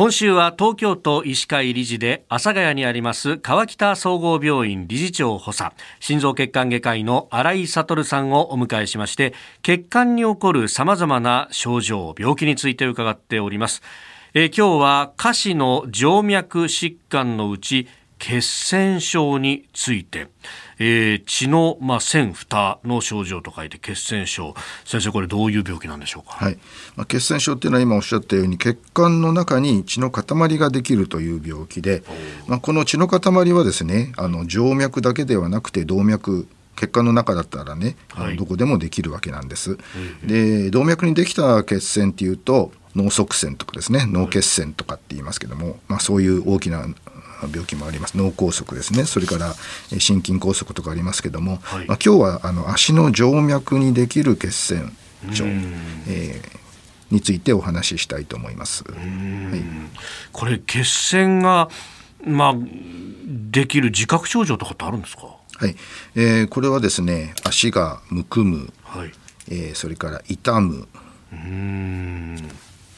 今週は東京都医師会理事で阿佐ヶ谷にあります川北総合病院理事長補佐心臓血管外科医の新井悟さんをお迎えしまして血管に起こるさまざまな症状病気について伺っております、え、今日は下肢の静脈疾患のうち血栓症について、えー、血の、まあ、線蓋の症状と書いて血栓症。先生これどういう病気なんでしょうか、はい。まあ、血栓症っていうのは今おっしゃったように血管の中に血の塊ができるという病気で、まあ、この血の塊はですねあの静脈だけではなくて動脈血管の中だったらね、はい、どこでもできるわけなんです。で動脈にできた血栓っていうと脳塞栓とかですね脳血栓とかって言いますけども、まあ、そういう大きな病気もあります。脳梗塞ですね。それから心筋梗塞とかありますけども、はい、まあ、今日はあの足の静脈にできる血栓症、えー、についてお話ししたいと思います。はい、これ血栓がまあできる自覚症状とかってあるんですか？はい、えー、これはですね足がむくむ、はい。えー、それから痛む。うん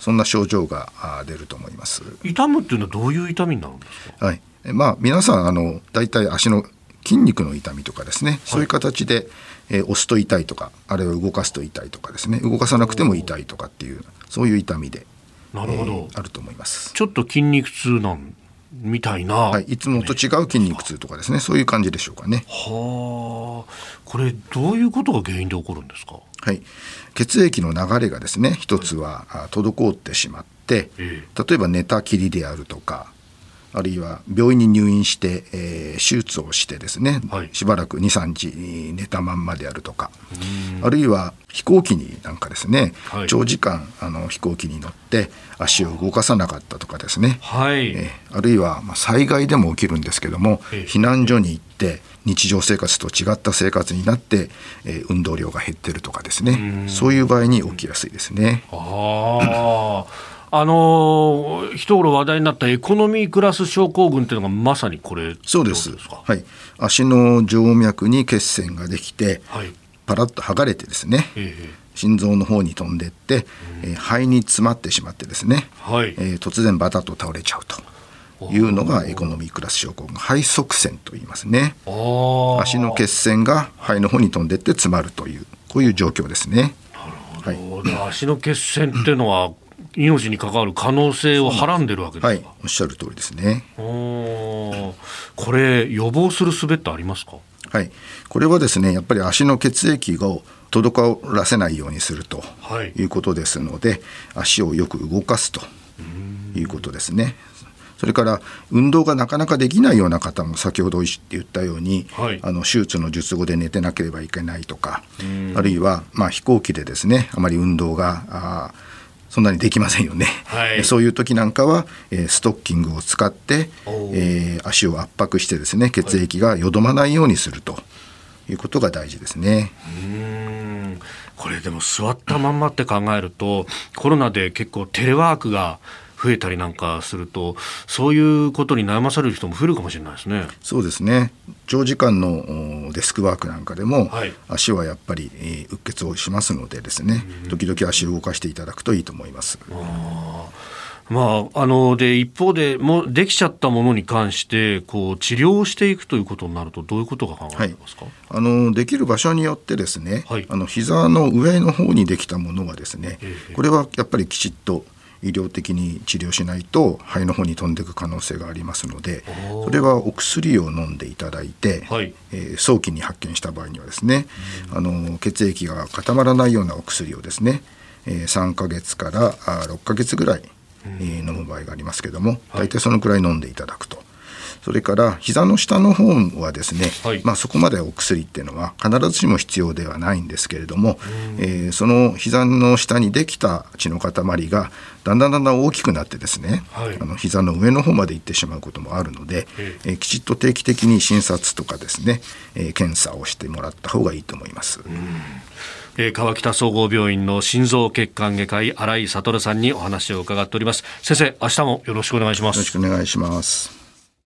そんな症状が出ると思います。痛むっていうのはどういう痛みになるんですか？はい。まあ皆さんあの大体足の筋肉の痛みとかですね、そういう形で、えー、押すと痛いとかあるいは動かすと痛いとかですね。動かさなくても痛いとかっていうそういう痛みでなるほど、えー、あると思います。ちょっと筋肉痛なんみたいな、はい、いつもと違う筋肉痛とかですね。そういう感じでしょうかね。はあ。これどういうことが原因で起こるんですか？はい、血液の流れがですね一つは滞ってしまって、例えば寝たきりであるとかあるいは病院に入院して、えー、手術をしてですね、はい、しばらく23日寝たまんまであるとかあるいは飛行機になんかですね、はい、長時間あの飛行機に乗って足を動かさなかったとかですね、はい、えー、あるいは、まあ、災害でも起きるんですけども、えー、避難所に行って日常生活と違った生活になって、えー、運動量が減ってるとかですね。そういう場合に起きやすいですね。ああのー、一頃話題になったエコノミークラス症候群っていうのがまさにこれそうです。はい、足の静脈に血栓ができて、はい、パラッと剥がれてですね、えー、心臓の方に飛んでって、うん、えー、肺に詰まってしまってですね、はい。えー、突然バタッと倒れちゃうというのがエコノミークラス症候群。肺塞栓と言いますね。足の血栓が肺の方に飛んでって詰まるというこういう状況ですね。はい、足の血栓っていうのは命に関わる可能性をはらんでるわけですか、はい、おっしゃる通りですね。これ予防する術ってありますか？はい。これはですねやっぱり足の血液を滞らせないようにするとい。うことですので、はい、足をよく動かすということですね。それから運動がなかなかできないような方も先ほど言ったように、はい、あの手術の術後で寝てなければいけないとかあるいはまあ飛行機でですねあまり運動があそんなにできませんよね、はい、そういう時なんかは、えー、ストッキングを使って、えー、足を圧迫してですね血液がよどまないようにするということが大事ですね。うん。これでも座ったまんまって考えるとコロナで結構テレワークが増えたりなんかするとそういうことに悩まされる人も増えるかもしれないですね。そうですね。長時間のデスクワークなんかでも、はい、足はやっぱり、えー、うっ血をしますのでですね、時々足を動かしていただくといいと思います。まあ、あので一方でもできちゃったものに関してこう治療していくということになるとどういうことが考えられますか、はい、あのできる場所によってですね、はい、あの膝の上の方にできたものはですね、これはやっぱりきちっと医療的に治療しないと肺の方に飛んでいく可能性がありますのでそれはお薬を飲んでいただいて、はい、えー、早期に発見した場合にはですね、あの血液が固まらないようなお薬をですね、えー、3ヶ月からあ6ヶ月ぐらい、えー、飲む場合がありますけども大体そのくらい飲んでいただくと。それから膝の下の方はですね、はい、まあ、そこまでお薬っていうのは必ずしも必要ではないんですけれども、えー、その膝の下にできた血の塊がだんだんだんだん大きくなってですね、はい、あの膝の上の方まで行ってしまうこともあるので、えー、きちっと定期的に診察とかですね、えー、検査をしてもらった方がいいと思います。えー、川北総合病院の心臓血管外科医新井悟さんにお話を伺っております。先生明日もよろしくお願いします。よろしくお願いします